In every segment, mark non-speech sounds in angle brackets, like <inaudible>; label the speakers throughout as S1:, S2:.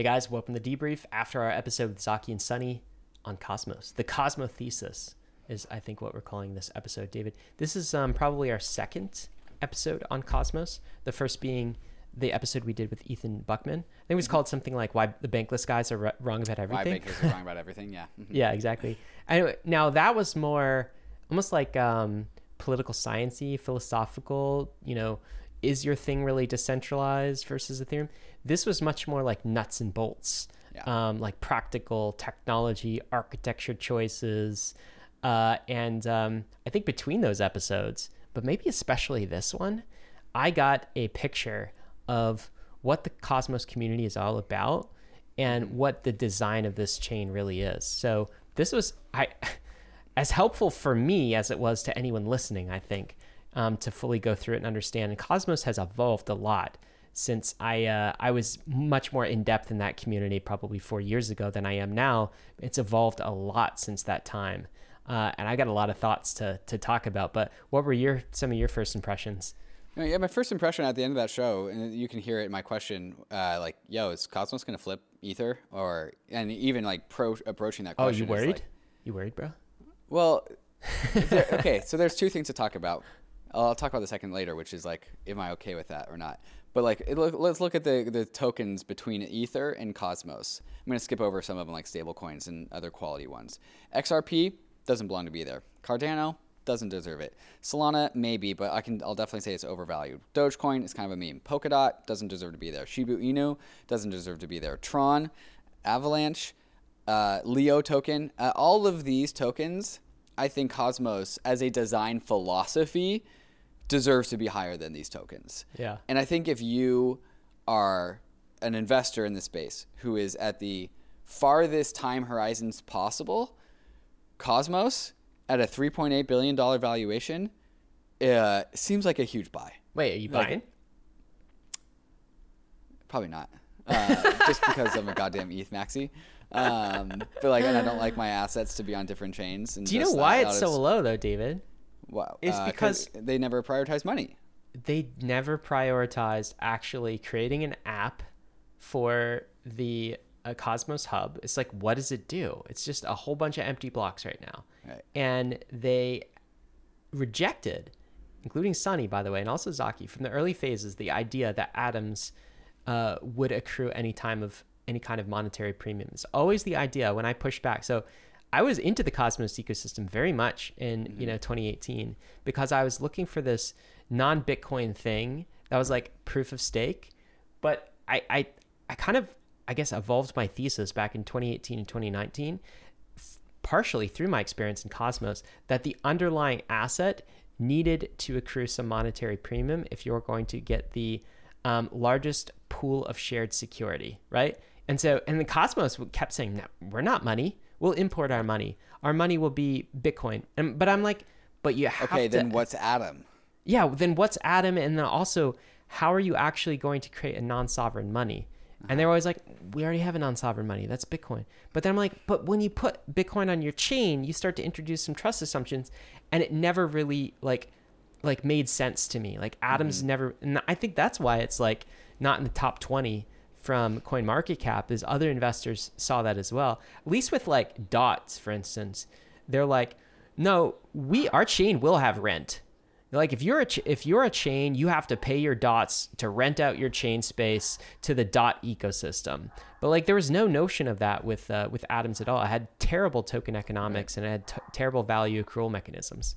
S1: Hey guys, welcome to the debrief after our episode with Zaki and Sunny on Cosmos. The Cosmos Thesis is, I think, what we're calling this episode. David, this is um, probably our second episode on Cosmos. The first being the episode we did with Ethan Buchman. I think it was called something like "Why the Bankless Guys Are Wrong About Everything."
S2: Why
S1: Everything."
S2: bankers are wrong about everything? Yeah. Mhm.
S1: yeah, exactly. Anyway, now that was more almost like um, political sciencey, philosophical. You know, is your thing really decentralized versus Ethereum? This was much more like nuts and bolts,
S2: Yeah.
S1: um, like practical technology, architecture choices, uh, and um, I think between those episodes, but maybe especially this one, I got a picture of what the Cosmos community is all about and what the design of this chain really is. So this was I <laughs> as helpful for me as it was to anyone listening, I think, um, to fully go through it and understand. And Cosmos has evolved a lot since I uh, I was much more in depth in that community probably four years ago than I am now. It's evolved a lot since that time, uh, and I got a lot of thoughts to to talk about. But what were your some of your first impressions?
S2: Yeah, my first impression at the end of that show, and you can hear it in my question, uh, like, "Yo, is Cosmos gonna flip Ether?" Or and even like pro approaching that
S1: Oh,
S2: question.
S1: you
S2: is
S1: worried?
S2: like-
S1: you worried, bro?
S2: well, there- okay, so there's two things to talk about. I'll talk about the second later, which is like, am I okay with that or not? But like, let's look at the the tokens between Ether and Cosmos. I'm gonna skip over some of them, like stablecoins and other quality ones. XRP doesn't belong to be there. Cardano doesn't deserve it. Solana maybe, but I can I'll definitely say it's overvalued. Dogecoin is kind of a meme. Polkadot doesn't deserve to be there. Shiba Inu doesn't deserve to be there. Tron, Avalanche, uh, Leo token, uh, all of these tokens, I think Cosmos as a design philosophy deserves to be higher than these tokens.
S1: Yeah.
S2: And I think if you are an investor in the space who is at the farthest time horizons possible, Cosmos at a $3.8 billion valuation uh, seems like a huge buy.
S1: Wait, are you
S2: Like-
S1: buying?
S2: Probably not. Uh, <laughs> just because I'm a goddamn ETH maxi. Um, but like, and I don't like my assets to be on different chains. And
S1: Do you know why it's so low though, David?
S2: Wow.
S1: It's
S2: uh,
S1: because-
S2: they never prioritize money.
S1: they never prioritized actually creating an app for the uh, Cosmos Hub. It's like, what does it do? It's just a whole bunch of empty blocks right now.
S2: Right.
S1: And they rejected, including Sunny, by the way, and also Zaki, from the early phases, the idea that atoms uh, would accrue any time of any kind of monetary premium. It's always the idea when I push back. So I was into the Cosmos ecosystem very much in you know 2018 because I was looking for this non-Bitcoin thing that was like proof of stake, but I I I kind of I guess evolved my thesis back in 2018 and 2019 partially through my experience in Cosmos that the underlying asset needed to accrue some monetary premium if you're going to get the um, largest pool of shared security, right? And so, and the Cosmos kept saying, no, we're not money. We'll import our money. Our money will be Bitcoin. And, but I'm like, but you have
S2: Okay,
S1: to.
S2: then what's Atom?
S1: Yeah, then what's Atom? And then also, how are you actually going to create a non-sovereign money? And they're always like, we already have a non-sovereign money. That's Bitcoin. But then I'm like, but when you put Bitcoin on your chain, you start to introduce some trust assumptions, and it never really like like made sense to me. Like Atoms mm-hmm. never, and I think that's why it's like not in the top twenty from CoinMarketCap. Is other investors saw that as well. At least with like Dots, for instance, they're like, no, we our chain will have rent. Like if you're a ch- if you're a chain, you have to pay your dots to rent out your chain space to the dot ecosystem. But like there was no notion of that with uh, with Atoms at all. I had terrible token economics and it had t- terrible value accrual mechanisms.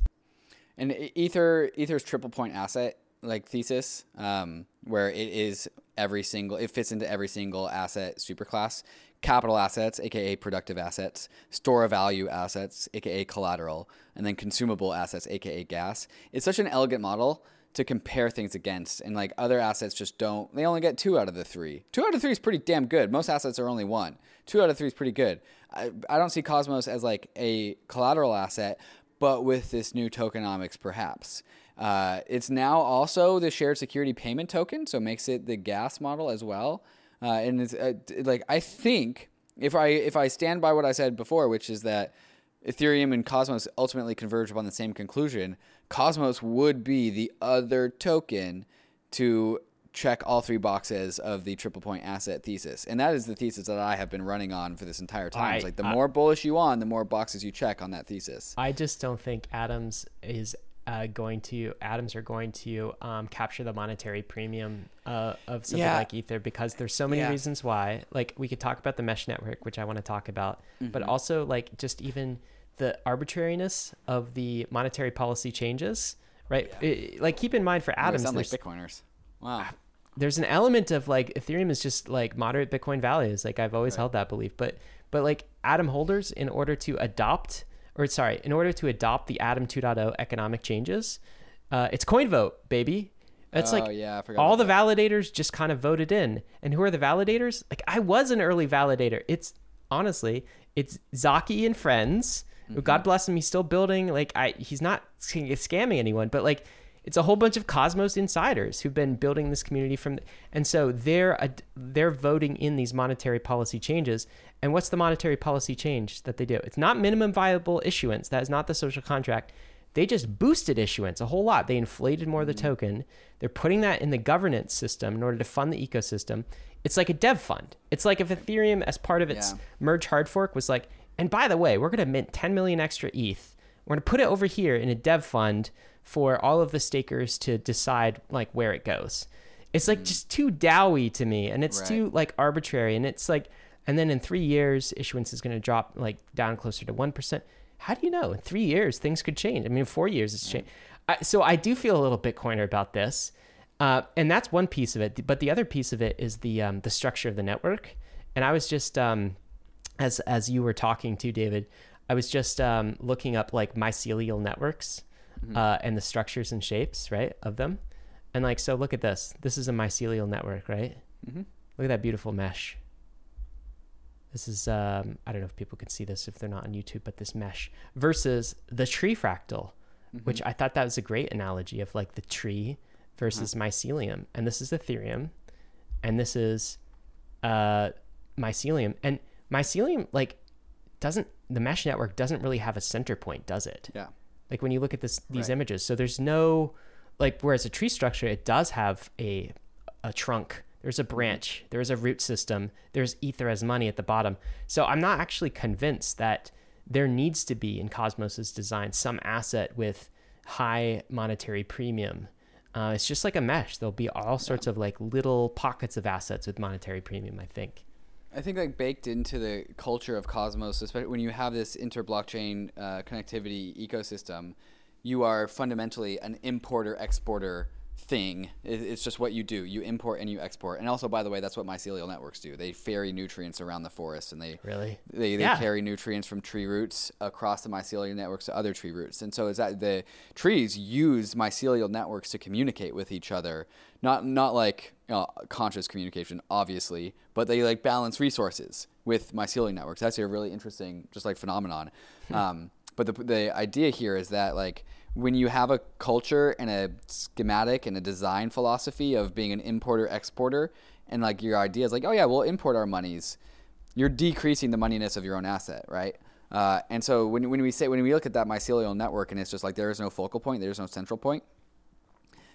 S2: And Ether, Ether's triple point asset like thesis, um, where it is every single, it fits into every single asset superclass. Capital assets, aka productive assets, store of value assets, aka collateral, and then consumable assets, aka gas. It's such an elegant model to compare things against, and like other assets just don't. They only get two out of the three. Two out of three is pretty damn good. Most assets are only one. Two out of three is pretty good. I, I don't see Cosmos as like a collateral asset, but with this new tokenomics, perhaps. Uh, it's now also the shared security payment token, so it makes it the gas model as well. Uh, and it's uh, like I think if I if I stand by what I said before, which is that Ethereum and Cosmos ultimately converge upon the same conclusion, Cosmos would be the other token to check all three boxes of the triple point asset thesis. And that is the thesis that I have been running on for this entire time. it's like the
S1: I-
S2: more bullish you on, the more boxes you check on that thesis.
S1: I just don't think Atoms is uh, going to atoms are going to um, capture the monetary premium uh, of something
S2: Yeah.
S1: like Ether because there's so many
S2: Yeah.
S1: reasons why. Like we could talk about the mesh network, which I want to talk about, but
S2: Mm-hmm.
S1: also like just even the arbitrariness of the monetary policy changes. Right, It- like keep in mind for
S2: atoms
S1: Adams,
S2: sound like Bitcoiners. Wow.
S1: there's an element of like Ethereum is just like moderate Bitcoin values. Like I've always
S2: Right.
S1: held that belief, but but like Atom holders, in order to adopt or sorry, in order to adopt the Atom 2.0 economic changes, uh, it's coin vote, baby. That's
S2: oh,
S1: like
S2: yeah,
S1: all the validators just kind of voted in. And who are the validators? Like I was an early validator. It's honestly, it's Zaki and friends. who God bless him, he's still building. Like I, he's not sc- scamming anyone, but like it's a whole bunch of Cosmos insiders who've been building this community from, and so they're they're voting in these monetary policy changes. And what's the monetary policy change that they do? It's not minimum viable issuance. That is not the social contract. They just boosted issuance a whole lot. They inflated more of the mm-hmm. token. They're putting that in the governance system in order to fund the ecosystem. It's like a dev fund. It's like if Ethereum, as part of its
S2: Yeah.
S1: merge hard fork, was like, and by the way, we're going to mint 10 million extra ETH. We're going to put it over here in a dev fund for all of the stakers to decide like where it goes. It's like just too DAO-y to me, and it's
S2: Right.
S1: too like arbitrary, and it's like, and then in three years, issuance is going to drop like down closer to one percent. How do you know? In three years, things could change. I mean, four years, it's changed. I, so I do feel a little Bitcoiner about this, uh, and that's one piece of it. But the other piece of it is the um, the structure of the network. And I was just um, as as you were talking to David, I was just um, looking up like mycelial networks uh, and the structures and shapes, right, of them. And like, so look at this. This is a mycelial network, right?
S2: Mm-hmm.
S1: Look at that beautiful mesh. This is um, I don't know if people can see this if they're not on YouTube, but this mesh versus the tree fractal, which I thought that was a great analogy of like the tree versus mycelium. And this is Ethereum, and this is uh, mycelium. And mycelium like doesn't the mesh network doesn't really have a center point, does it?
S2: Yeah.
S1: Like when you look at this these
S2: Right.
S1: images. So there's no like whereas a tree structure it does have a a trunk. There's a branch. There's a root system. There's ether as money at the bottom. So i'm not actually convinced that there needs to be in cosmos's design some asset with high monetary premium. Uh, it's just like a mesh. There'll be all sorts of like little pockets of assets with monetary premium i think
S2: I think like baked into the culture of Cosmos, especially when you have this inter-blockchain uh, connectivity ecosystem, you are fundamentally an importer-exporter thing. It's just what you do. You import and you export. And also, by the way, that's what mycelial networks do. They ferry nutrients around the forest, and they
S1: really
S2: they, they
S1: Yeah.
S2: carry nutrients from tree roots across the mycelial networks to other tree roots. And so is that the trees use mycelial networks to communicate with each other. Not not like know, conscious communication, obviously, but they like balance resources with mycelial networks. That's a really interesting, just like phenomenon. um, but the the idea here is that like when you have a culture and a schematic and a design philosophy of being an importer exporter, and like your idea is like, oh yeah, we'll import our monies you're decreasing the moneyness of your own asset, right? Uh, and so when, when we say when we look at that mycelial network and it's just like there is no focal point, there is no central point.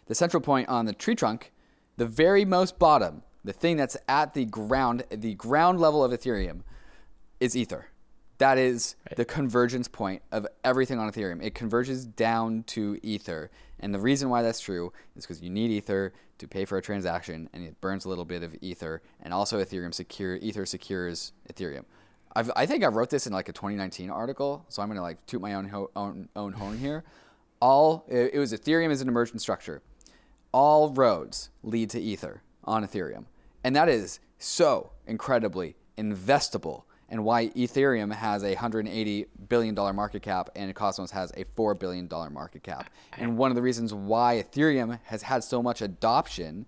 S2: The central point on the tree trunk, the very most bottom, the thing that's at the ground, the ground level of Ethereum, is Ether. That is the convergence point of everything on Ethereum. It converges down to Ether. And the reason why that's true is because you need Ether to pay for a transaction, and it burns a little bit of Ether. And also, Ethereum secure Ether secures Ethereum. I've, I think I wrote this in like a 2019 article, so I'm gonna like toot my own ho- own, own horn here. All it, it was Ethereum as an emergent structure. All roads lead to Ether on Ethereum, and that is so incredibly investable and why Ethereum has a 180 billion dollar market cap and Cosmos has a 4 billion dollar market cap. And one of the reasons why Ethereum has had so much adoption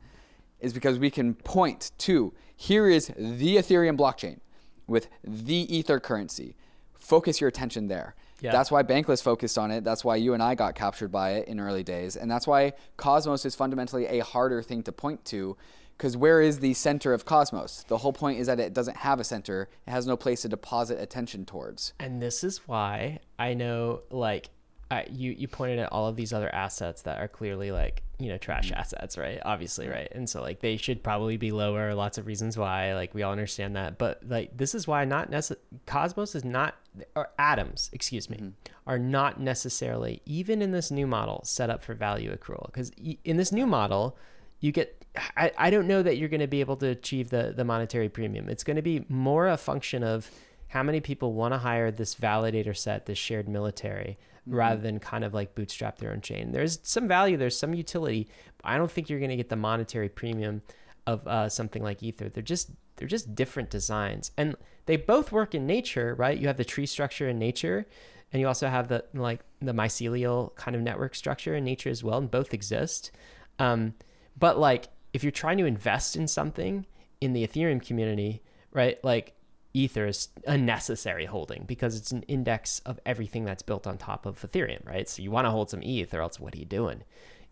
S2: is because we can point to here is the Ethereum blockchain with the Ether currency. Focus your attention there.
S1: Yeah.
S2: That's why Bankless focused on it. That's why you and I got captured by it in early days. And that's why Cosmos is fundamentally a harder thing to point to because where is the center of Cosmos? The whole point is that it doesn't have a center. It has no place to deposit attention towards.
S1: And this is why I know, like, I, you you pointed at all of these other assets that are clearly like you know trash mm. assets right? Obviously right? And so like they should probably be lower lots of reasons why like we all understand that. But like this is why not necess- cosmos is not or atoms excuse me mm-hmm. are not necessarily even in this new model set up for value accrual. Because in this new model you get I, I don't know that you're going to be able to achieve the the monetary premium. It's going to be more a function of how many people want to hire this validator set this shared military rather than kind of like bootstrap their own chain. There's some value, there's some utility, but I don't think you're going to get the monetary premium of uh, something like Ether. They're just they're just different designs, and they both work in nature, right? You have the tree structure in nature, and you also have the like the mycelial kind of network structure in nature as well, and both exist. Um, but like if you're trying to invest in something in the Ethereum community, right? Like Ether is a necessary holding because it's an index of everything that's built on top of Ethereum, right? So you want to hold some ETH or else what are you doing?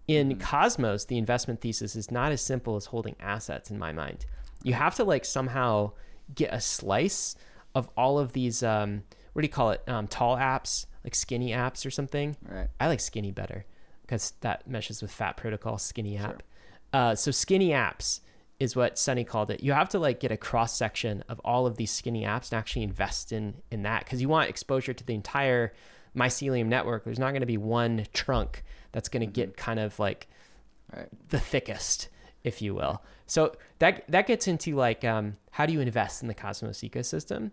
S1: In
S2: Mm-hmm.
S1: Cosmos, the investment thesis is not as simple as holding assets in my mind. You have to like somehow get a slice of all of these um what do you call it? Um, tall apps, like skinny apps or something.
S2: Right.
S1: I like skinny better because that meshes with fat protocol, skinny app. Uh, so skinny apps is what Sunny called it. You have to like get a cross section of all of these skinny apps and actually invest in in that because you want exposure to the entire mycelium network. There's not going to be one trunk that's going to get kind of like
S2: Right.
S1: the thickest, if you will. So that that gets into like um, how do you invest in the Cosmos ecosystem?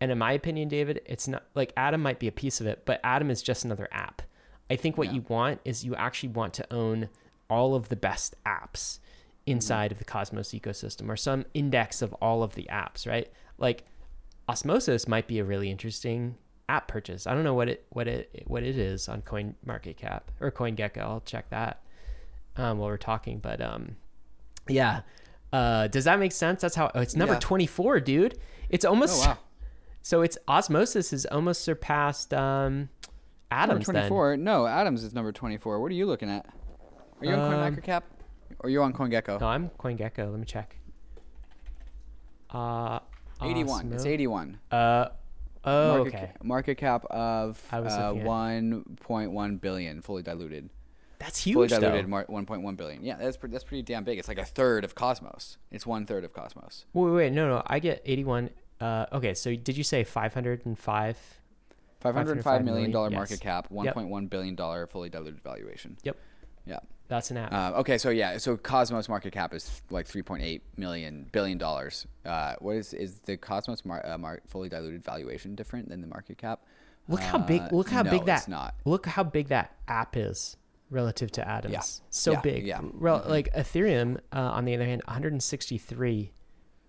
S1: And in my opinion, David, it's not like Atom might be a piece of it, but Atom is just another app. I think what
S2: Yeah.
S1: you want is you actually want to own all of the best apps inside of the Cosmos ecosystem or some index of all of the apps, right? Like Osmosis might be a really interesting app purchase. I don't know what it what it what it is on Coin Market Cap or CoinGecko. I'll check that um, while we're talking. But um, yeah, uh, does that make sense? That's how oh, it's number
S2: Yeah.
S1: twenty four, dude. It's almost
S2: Oh wow.
S1: so it's Osmosis has almost surpassed um,
S2: Number
S1: Atoms.
S2: twenty four. No, Atoms is number twenty four. What are you looking at? Are you on
S1: Um,
S2: CoinMarketCap? Or you're you on CoinGecko?
S1: no, I'm CoinGecko. Let me check. Uh,
S2: eighty one. It's eighty one.
S1: Uh, oh,
S2: market,
S1: okay.
S2: ca- market cap of uh, one point one billion, fully diluted.
S1: That's huge though.
S2: diluted, mar- one point one billion. Yeah, that's pre- that's pretty damn big. It's like a third of Cosmos. It's one third of Cosmos.
S1: Wait, wait, no, no. I get 81. Uh, okay, so did you say 505?
S2: Five hundred five million dollar
S1: million,
S2: market
S1: yes.
S2: cap, one point one billion dollar fully diluted valuation.
S1: Yep.
S2: Yeah.
S1: That's an app.
S2: Uh, okay, so yeah, so Cosmos market cap is like three point eight million billion dollars. Uh, what is is the Cosmos mar- uh, mar- fully diluted valuation different than the market cap?
S1: look how big.
S2: Uh,
S1: Look how
S2: no,
S1: big that.
S2: It's not.
S1: Look how big that app is relative to Atoms.
S2: Yeah.
S1: So
S2: Yeah,
S1: big.
S2: yeah. Mm-hmm.
S1: Like Ethereum, uh, on the other hand, 163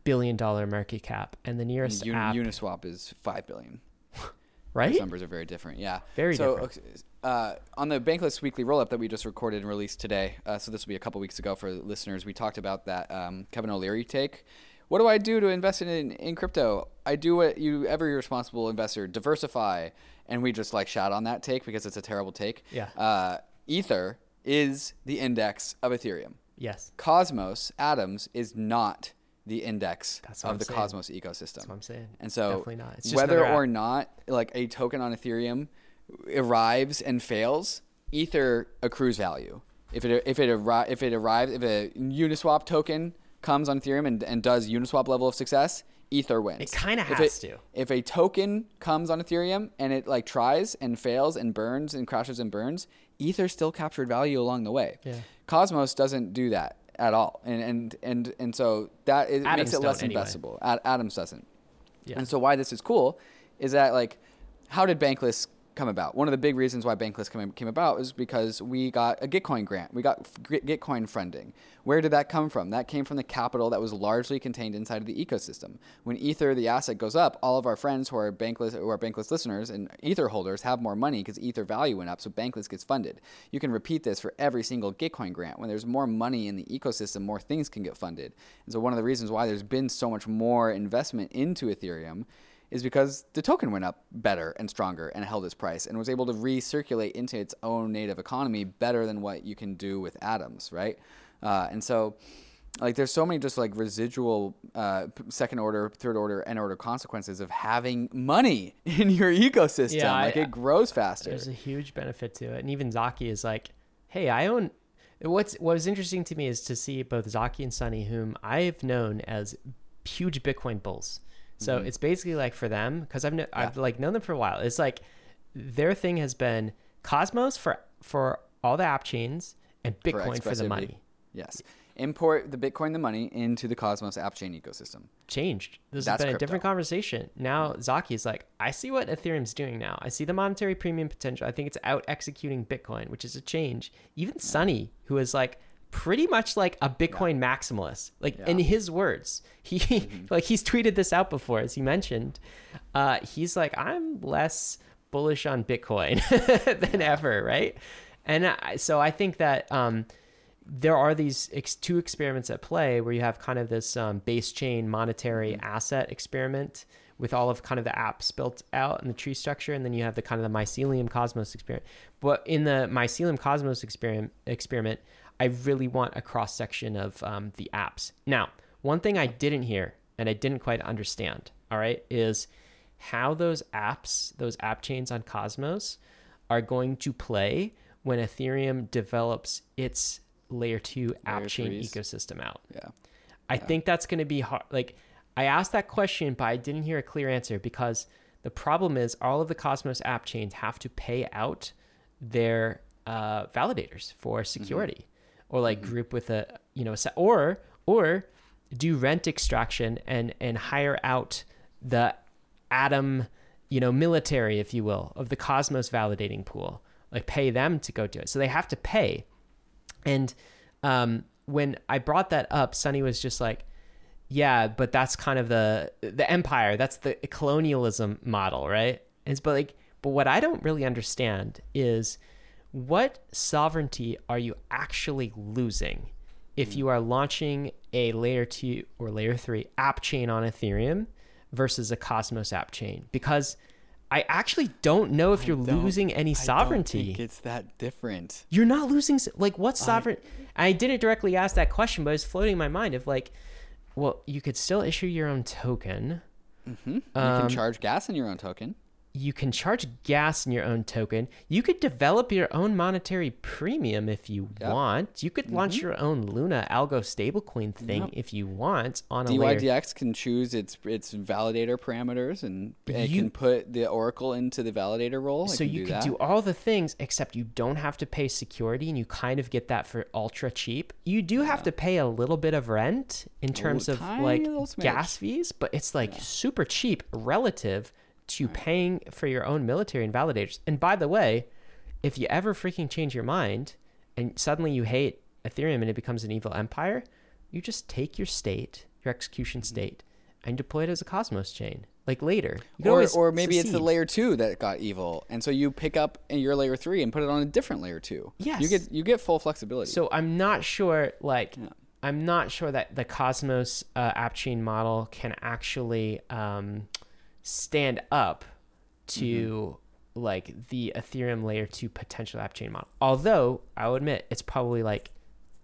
S1: billion dollar market cap, and the nearest
S2: Un-
S1: app,
S2: Uniswap is five billion.
S1: Right?
S2: Those numbers are very different. Yeah.
S1: Very
S2: so,
S1: different.
S2: Uh, on the Bankless weekly Rollup that we just recorded and released today, uh, so this will be a couple weeks ago for listeners, we talked about that um, Kevin O'Leary take. What do I do to invest in, in crypto? I do what you every responsible investor diversify, and we just like shout on that take because it's a terrible take.
S1: Yeah.
S2: Uh, Ether is the index of Ethereum.
S1: Yes.
S2: Cosmos Atoms is not the index of
S1: I'm
S2: the
S1: saying.
S2: Cosmos ecosystem.
S1: That's what I'm saying.
S2: And so,
S1: Definitely not. It's
S2: whether or not like a token on Ethereum arrives and fails, Ether accrues value. If it if it arri- if it arrives if a Uniswap token comes on Ethereum and, and does Uniswap level of success, Ether wins.
S1: It kinda
S2: If
S1: has
S2: it-
S1: to.
S2: If a token comes on Ethereum and it like tries and fails and burns and crashes and burns, Ether still captured value along the way.
S1: Yeah.
S2: Cosmos doesn't do that at all, and and and and so that it
S1: Atoms
S2: makes it less
S1: anyway.
S2: investable. Ad- Atoms doesn't.
S1: Yeah.
S2: And so why this is cool is that like how did Bankless come about? One of the big reasons why Bankless came, came about is because we got a Gitcoin grant. We got Gitcoin funding. Where did that come from? That came from the capital that was largely contained inside of the ecosystem. When Ether, the asset, goes up, all of our friends who are Bankless, who are Bankless listeners and Ether holders have more money because Ether value went up, so Bankless gets funded. You can repeat this for every single Gitcoin grant. When there's more money in the ecosystem, more things can get funded. And so one of the reasons why there's been so much more investment into Ethereum is because the token went up better and stronger and held its price and was able to recirculate into its own native economy better than what you can do with atoms, right? Uh, and so, like, there's so many just like residual uh, second order, third order, n order consequences of having money <laughs> in your ecosystem.
S1: Yeah, I-
S2: like, it grows faster.
S1: There's a huge benefit to it. And even Zaki is like, hey, I own What's what was interesting to me is to see both Zaki and Sunny, whom I've known as huge Bitcoin bulls. So
S2: Mhm.
S1: it's basically like for them because I've kn- I've like known them for a while. It's like their thing has been Cosmos for for all the app chains and Bitcoin for, the money.
S2: Yes. Import the Bitcoin, the money, into the Cosmos app chain ecosystem.
S1: Changed. This
S2: That's
S1: has been a different conversation. Now Zaki is like, I see what Ethereum's doing now. I see the monetary premium potential. I think it's out executing Bitcoin, which is a change. Even Sunny, who is like pretty much like a Bitcoin maximalist, like
S2: Yeah. Mm-hmm.
S1: in his words, <laughs> he like he's tweeted this out before, as he mentioned. Uh, he's like, I'm less bullish on Bitcoin <laughs> than ever, right? And I, so I think that um, there are these ex- two experiments at play where you have kind of this um, base chain monetary asset experiment with all of kind of the apps built out and the tree structure, and then you have the kind of the mycelium cosmos experiment. But in the mycelium cosmos experiment, experiment, I really want a cross section of um, the apps. Now, one thing I didn't hear and I didn't quite understand, all right, is how those apps, those app chains on Cosmos, are going to play when Ethereum develops its layer two app
S2: Layer
S1: chain
S2: threes.
S1: ecosystem out.
S2: Yeah.
S1: I think that's going to be hard. Like, I asked that question, but I didn't hear a clear answer because the problem is all of the Cosmos app chains have to pay out their uh, validators for security, or like group with a you know, se- or or do rent extraction and and hire out the atom, you know, military, if you will, of the Cosmos validating pool. Like pay them to go do it. So they have to pay. And um, when I brought that up, Sunny was just like, "Yeah, but that's kind of the the empire. That's the colonialism model, right?" It's but like, but what I don't really understand is what sovereignty are you actually losing if you are launching a layer two or layer three app chain on Ethereum versus a Cosmos app chain? Because I actually don't know if you're losing any sovereignty.
S2: I don't think it's that different.
S1: You're not losing like what sovereign? I, didn't directly ask that question, but it's floating in my mind of like, well, you could still issue your own token.
S2: hmm you
S1: Um,
S2: can charge gas in your own token.
S1: You can charge gas in your own token. You could develop your own monetary premium if you
S2: Yep.
S1: want. You could launch mm-hmm. your own Luna algo stablecoin thing
S2: Yep.
S1: if you want on a layer.
S2: DYDX can choose its its validator parameters and it
S1: You-
S2: can put the Oracle into the validator role.
S1: So
S2: can
S1: you
S2: do
S1: could
S2: that.
S1: do all the things except you don't have to pay security and you kind of get that for ultra cheap you do have to pay a little bit of rent in terms of like gas fees but it's like super cheap relative to paying for your own military and validators and by the way if you ever freaking change your mind and suddenly you hate ethereum and it becomes an evil empire you just take your state your execution
S2: Mm-hmm.
S1: state and deploy it as a cosmos chain like later
S2: or, or maybe it's the layer two that got evil, and so you pick up in your layer three and put it on a different layer two.
S1: Yes.
S2: you get you get full flexibility.
S1: So I'm not sure, like,
S2: Yeah.
S1: I'm not sure that the Cosmos uh, app chain model can actually um, stand up to
S2: Mm-hmm.
S1: like the Ethereum layer two potential app chain model. Although I'll admit it's probably like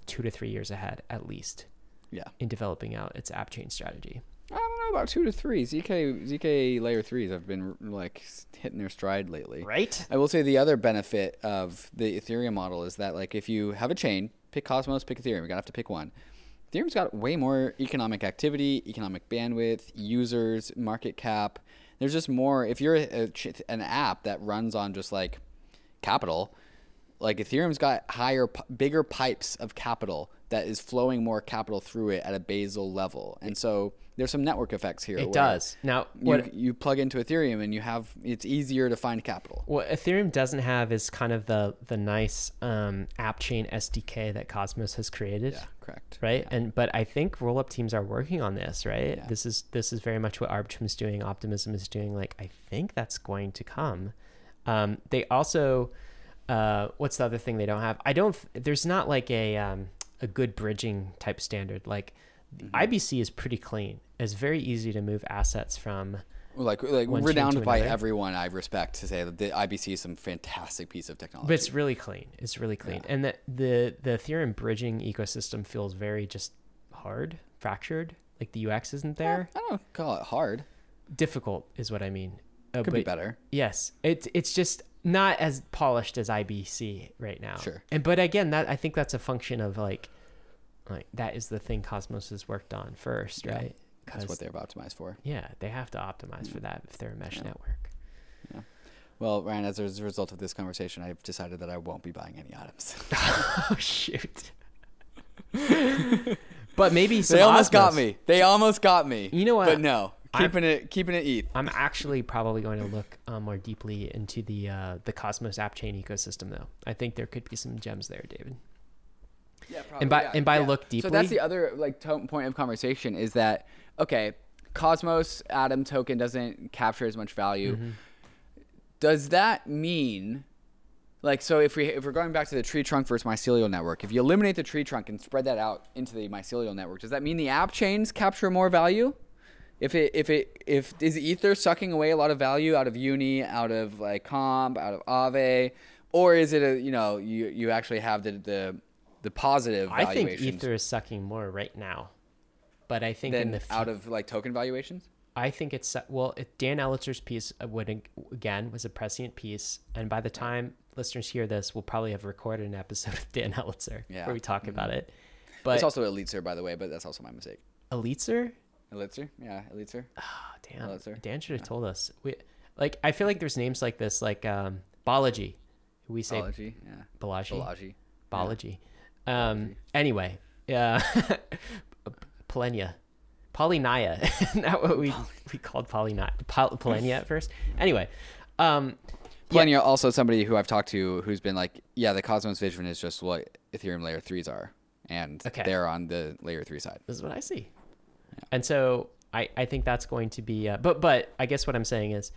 S1: two to three years ahead at least
S2: yeah,
S1: in developing out its app chain strategy.
S2: I don't know about two to three. ZK ZK layer threes have been like hitting their stride lately.
S1: Right?
S2: I will say the other benefit of the Ethereum model is that like if you have a chain, pick Cosmos, pick Ethereum. You gotta have to pick one. Ethereum's got way more economic activity, economic bandwidth, users, market cap. There's just more. If you're a, an app that runs on just like capital, like Ethereum's got higher, bigger pipes of capital that is flowing more capital through it at a basal level, and so there's some network effects here.
S1: It does. Now,
S2: You,
S1: what
S2: you plug into Ethereum and you have it's easier to find capital.
S1: what Ethereum doesn't have is kind of the the nice um, app chain SDK that Cosmos has created.
S2: Yeah, correct.
S1: right? And but I think roll up teams are working on this, right?
S2: Yeah.
S1: This is this is very much what Arbitrum is doing, Optimism is doing. Like I think that's going to come. Um, they also, uh, what's the other thing they don't have? I don't. There's not like a um, a good bridging type standard. Like
S2: Mm-hmm.
S1: IBC is pretty clean. It's very easy to move assets from.
S2: like like renowned by
S1: another.
S2: everyone I respect to say that the IBC is some fantastic piece of technology.
S1: But it's really clean. It's really clean, and the the the Ethereum bridging ecosystem feels very just hard, fractured. Like the UX isn't there.
S2: I don't call it hard.
S1: difficult is what I mean. Uh,
S2: Could be better.
S1: yes, it's it's just not as polished as IBC right now.
S2: Sure.
S1: And but again, that I think that's a function of like, like that is the thing Cosmos has worked on first,
S2: Yeah.
S1: right?
S2: That's what they're optimized for.
S1: Yeah, they have to optimize for that if they're a mesh
S2: Yeah.
S1: network. Yeah.
S2: Well, Ryan, as a result of this conversation, I've decided that I won't be buying any items. <laughs>
S1: oh shoot. but maybe <laughs> some
S2: they almost got me. They almost got me.
S1: You know what?
S2: But no,
S1: I'm-
S2: keeping it keeping it ETH.
S1: I'm actually probably going to look um, more deeply into the uh, the Cosmos app chain ecosystem, though. I think there could be some gems there, David.
S2: Yeah,
S1: And by- and by look deeply.
S2: So that's the other like to- point of conversation is that okay, Cosmos Atom token doesn't capture as much value.
S1: Mm-hmm.
S2: Does that mean like so if we if we're going back to the tree trunk versus mycelial network, if you eliminate the tree trunk and spread that out into the mycelial network, does that mean the app chains capture more value? If it if it if is Ether sucking away a lot of value out of Uni, out of like Comp, out of Aave, or is it a you know you you actually have the the the positive
S1: I think Ether is sucking more right now, but I think in the fu-
S2: out of like token valuations?
S1: I think it's well. It, Dan Elitzer's piece uh, would again was a prescient piece, and by the time listeners hear this, we'll probably have recorded an episode <laughs> with Dan Elitzer
S2: Yeah.
S1: where we talk about it. But it's
S2: also Elitzer, by the way, but that's also my mistake.
S1: Elitzer,
S2: Elitzer, yeah, Elitzer.
S1: oh, damn,
S2: Elitzer.
S1: Dan should have told us. We like I feel like there's names like this, like um, Balaji, we say
S2: Balaji, yeah,
S1: Balaji,
S2: Balaji.
S1: Balaji. Um, anyway, yeah, <laughs> Polenia, Polynya. <laughs> Isn't that what we we called Polynya? Pol- Polenia at first. Anyway, um,
S2: Plenty also somebody who I've talked to who's been like, yeah, the Cosmos vision is just what Ethereum layer threes are, and
S1: Okay.
S2: they're on the layer three side.
S1: this is what I see. And so I, I think that's going to be, uh, but, but I guess what I'm saying is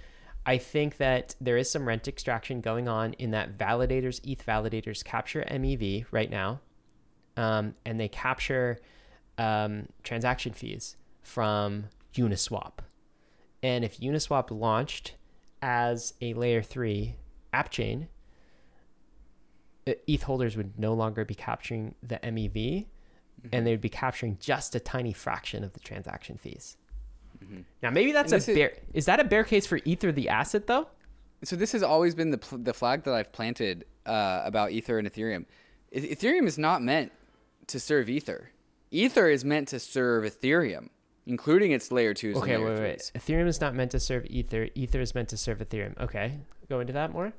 S1: I think that there is some rent extraction going on in that validators, ETH validators capture MEV right now. Um, and they capture um, transaction fees from Uniswap. And if Uniswap launched as a layer three app chain, uh, ETH holders would no longer be capturing the MEV and they would be capturing just a tiny fraction of the transaction fees. Now, maybe that's
S2: Mm-hmm. And
S1: a
S2: this is-
S1: bear. Is that a bear case for Ether, the asset, though?
S2: So this has always been the pl- the flag that I've planted uh, about Ether and Ethereum. Ethereum is not meant to serve Ether. Ether is meant to serve Ethereum, including its layer twos.
S1: Okay,
S2: and layer
S1: wait, wait, wait. Ethereum is not meant to serve Ether. Ether is meant to serve Ethereum. Okay, go into that more.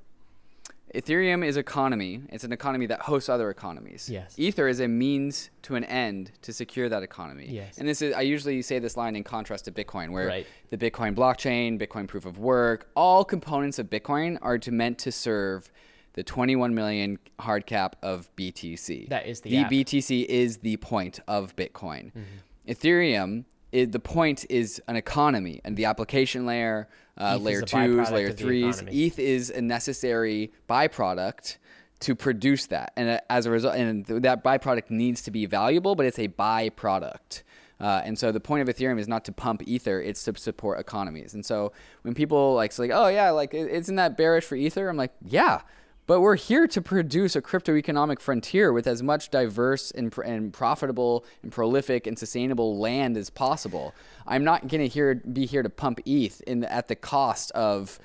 S2: Ethereum is economy. It's an economy that hosts other economies.
S1: Yes.
S2: Ether is a means to an end to secure that economy.
S1: Yes.
S2: And this is I usually say this line in contrast to Bitcoin, where
S1: Right.
S2: the Bitcoin blockchain, Bitcoin proof of work, all components of Bitcoin are to meant to serve the 21 million hard cap of BTC.
S1: That is the
S2: the
S1: app.
S2: BTC is the point of Bitcoin.
S1: Mm-hmm.
S2: Ethereum, is, the point is an economy and the application layer, uh, layer twos, layer threes. ETH is a necessary byproduct to produce that, and uh, as a result, and th- that byproduct needs to be valuable, but it's a byproduct. Uh, and so the point of Ethereum is not to pump Ether; it's to support economies. And so when people like say, like, "Oh yeah, like isn't that bearish for Ether?" I'm like, "Yeah." But we're here to produce a crypto economic frontier with as much diverse and, pr- and profitable and prolific and sustainable land as possible. I'm not going to here be here to pump ETH in the, at the cost of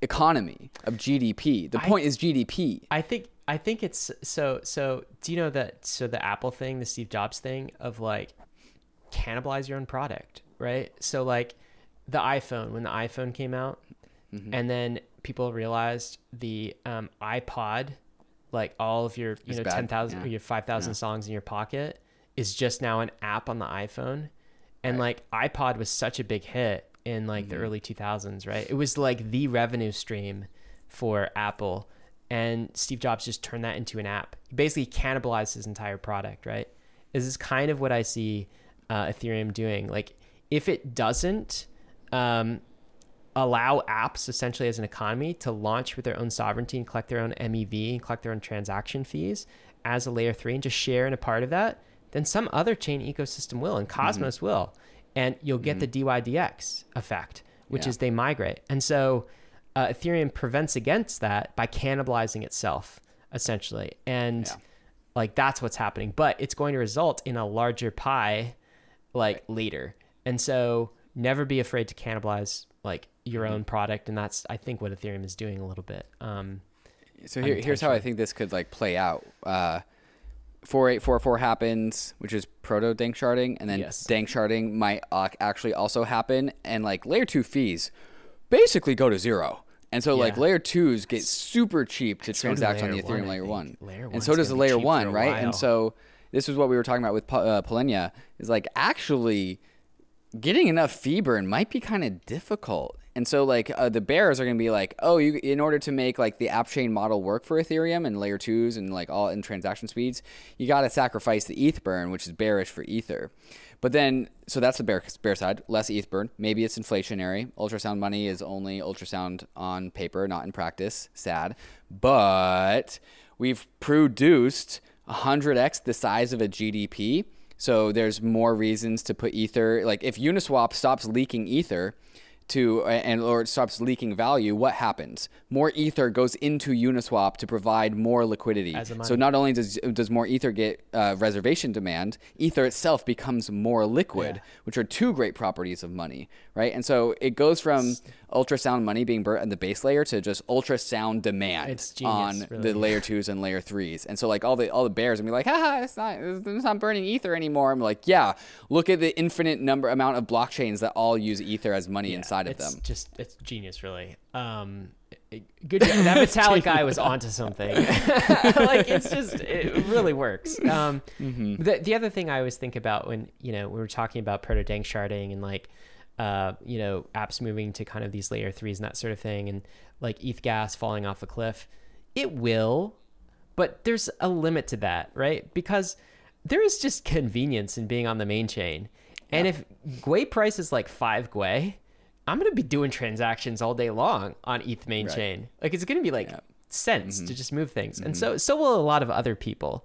S2: economy of GDP. The point is GDP.
S1: I think I think it's so so do you know that so the Apple thing, the Steve Jobs thing of like cannibalize your own product, right? So like the iPhone, when the iPhone came out
S2: Mm-hmm.
S1: and then people realized the um, iPod, like all of your you
S2: It's
S1: know
S2: bad,
S1: ten thousand
S2: yeah.
S1: or your five thousand
S2: Yeah.
S1: songs in your pocket is just now an app on the iPhone. And like iPod was such a big hit in like
S2: Mm-hmm.
S1: the early 2000s, right? It was like the revenue stream for Apple and Steve Jobs just turned that into an app. He basically cannibalized his entire product, right? This is kind of what I see uh, Ethereum doing. Like, if it doesn't um, allow apps essentially as an economy to launch with their own sovereignty and collect their own MEV and collect their own transaction fees as a layer three and just share in a part of that, then some other chain ecosystem will, and Cosmos will. And you'll get the DYDX effect, which
S2: Yeah.
S1: is they migrate. And so uh, Ethereum prevents against that by cannibalizing itself, essentially. And
S2: Yeah.
S1: like that's what's happening. But it's going to result in a larger pie like later. And so never be afraid to cannibalize like your own product, and that's I think what Ethereum is doing a little bit. Um,
S2: So here, here's how I think this could like play out. Uh, four eight four four happens, which is proto danksharding, and then
S1: Yes.
S2: danksharding might uh, actually also happen, and like layer two fees basically go to zero. And so like layer twos get super cheap to
S1: so
S2: transact on the
S1: one,
S2: Ethereum layer one,
S1: Layer
S2: and so does the layer one, right?
S1: while.
S2: And so this is what we were talking about with uh, Polenia is like actually getting enough fee burn might be kind of difficult. And so like uh, the bears are going to be like, "Oh, you in order to make like the app chain model work for Ethereum and layer 2s and like all in transaction speeds, you got to sacrifice the ETH burn, which is bearish for Ether." But then so that's the bear bear side, less ETH burn. Maybe it's inflationary. Ultrasound money is only ultrasound on paper, not in practice. Sad. But we've produced 100x the size of a GDP. So there's more reasons to put Ether. Like if Uniswap stops leaking Ether to and or it stops leaking value, what happens? More Ether goes into Uniswap to provide more liquidity.
S1: As a
S2: So not only does does more Ether get uh, reservation demand, Ether itself becomes more liquid,
S1: Yeah.
S2: which are two great properties of money, right? And so it goes from ultrasound money being burnt on the base layer to just ultrasound demand
S1: genius,
S2: on
S1: really.
S2: the layer <laughs> twos and layer threes. And so like all the all the bears and be like, haha, it's not it's not burning ether anymore. I'm like, yeah, look at the infinite number amount of blockchains that all use ether as money inside of them.
S1: it's
S2: them.
S1: Just it's genius, really. Um, good. job. That <laughs> Vitalik guy was <laughs> onto something. like it's just it really works. Um,
S2: Mm-hmm.
S1: the the other thing I always think about when you know we were talking about proto danksharding and like uh, you know apps moving to kind of these layer threes and that sort of thing, and like ETH gas falling off a cliff, it will, but there's a limit to that, right? Because there is just convenience in being on the main chain. And if Gwei price is like five Gwei, I'm gonna be doing transactions all day long on ETH main
S2: Right.
S1: chain. Like it's gonna be like
S2: Yeah.
S1: cents
S2: Mm-hmm.
S1: to just move things. And so so will a lot of other people.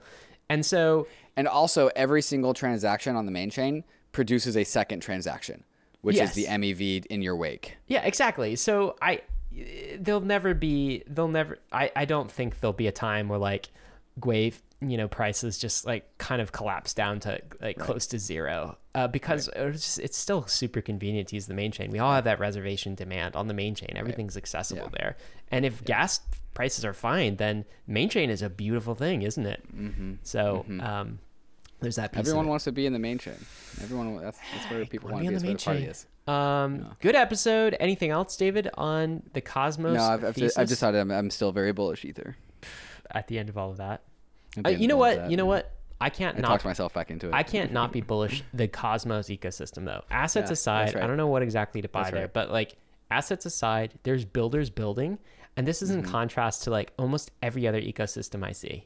S1: And so
S2: And also every single transaction on the main chain produces a second transaction, which
S1: Yes.
S2: is the MEV in your wake.
S1: yeah, exactly. So I there'll never be there'll never I, I don't think there'll be a time where like Gwei you know prices just like kind of collapse down to like close to zero uh, because it's, just, it's still super convenient to use the main chain we all have that reservation demand on the main chain everything's accessible
S2: Yeah.
S1: there and if gas prices are fine then main chain is a beautiful thing isn't it mm-hmm. so um there's that piece
S2: Everyone wants to be in the main chain. Everyone that's that's where people
S1: wanna be
S2: to be.
S1: on the
S2: where
S1: main
S2: the party
S1: chain.
S2: is.
S1: Um, good episode. Anything else, David, on the Cosmos?
S2: No, I've, I've,
S1: thesis
S2: I've decided I'm, I'm still very bullish ether.
S1: at the end of all of that. Uh, you know what?
S2: that,
S1: You know
S2: man.
S1: what? I can't
S2: I
S1: not.
S2: talked myself back into it.
S1: I can't not be bullish the Cosmos ecosystem though. <laughs> Assets
S2: Yeah,
S1: aside,
S2: right.
S1: I don't know what exactly to buy
S2: That's
S1: there,
S2: right.
S1: but like assets aside, there's builders building, and this is in
S2: Mm-hmm.
S1: contrast to like almost every other ecosystem I see.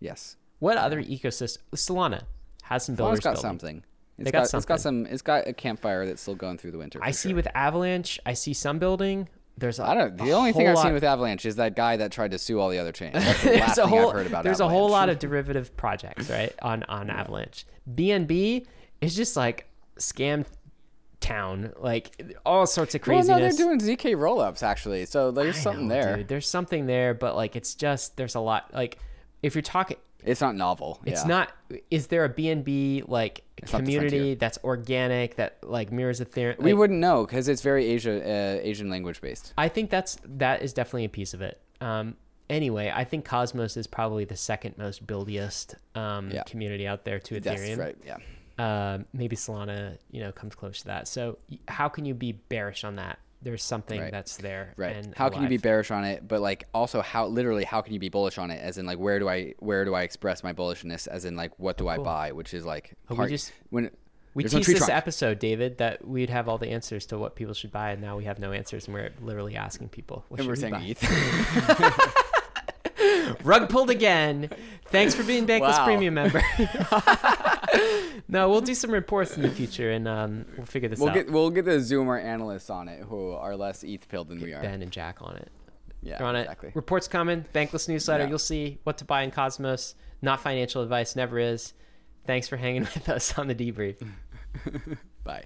S2: Yes.
S1: What other ecosystem? Solana has some
S2: Solana's
S1: builders
S2: got
S1: building.
S2: something. It's
S1: They
S2: got,
S1: got
S2: it's
S1: something.
S2: got some. It's got a campfire that's still going through the winter.
S1: I see
S2: sure.
S1: with Avalanche, I see some building. There's a,
S2: I don't. The only thing I've
S1: lot-
S2: seen with Avalanche is that guy that tried to sue all the other chains. <laughs> That's the
S1: there's
S2: last
S1: a
S2: thing
S1: whole
S2: I've heard about.
S1: there's a whole lot of <laughs> derivative projects right on on Avalanche. BNB is just like scam town, like all sorts of
S2: Well,
S1: craziness.
S2: no, they're doing ZK rollups actually. So there's
S1: I
S2: something
S1: know,
S2: there.
S1: dude. There's something there, but like it's just there's a lot. Like if you're talking,
S2: It's not novel.
S1: it's
S2: yeah.
S1: not. Is there a BNB like
S2: the
S1: community that's organic that like mirrors Ethereum?
S2: We
S1: Like,
S2: wouldn't know because it's very Asia uh, Asian language based.
S1: I think that's that is definitely a piece of it. Um, anyway, I think Cosmos is probably the second most buildiest um,
S2: Yeah.
S1: community out there to Ethereum.
S2: That's right. Yeah.
S1: Um, maybe Solana, you know, comes close to that. So how can you be bearish on that? There's something
S2: Right.
S1: that's there.
S2: Right.
S1: And
S2: how can you be bearish on it? But like also how literally how can you be bullish on it? As in like where do I where do I express my bullishness? As in like what do I
S1: cool.
S2: buy? Which is like
S1: Oh, we
S2: part-
S1: just-
S2: when
S1: We
S2: there's no
S1: teased this
S2: trunk.
S1: episode, David, that we'd have all the answers to what people should buy, and now we have no answers, and we're literally asking people. What
S2: and we're
S1: we
S2: saying? ETH. <laughs>
S1: Rug pulled again. Thanks for being Bankless
S2: Wow.
S1: Premium member. <laughs> <laughs> no, we'll do some reports in the future, and um, we'll figure this
S2: we'll
S1: out.
S2: get we'll get the Zoomer analysts on it who are less ETH pilled than we are.
S1: Ben and Jack on it.
S2: Yeah,
S1: They're on
S2: exactly.
S1: it. Reports coming. Bankless newsletter.
S2: Yeah.
S1: You'll see what to buy in Cosmos. Not financial advice. Never is. Thanks for hanging <laughs> with us on the debrief. <laughs>
S2: Bye.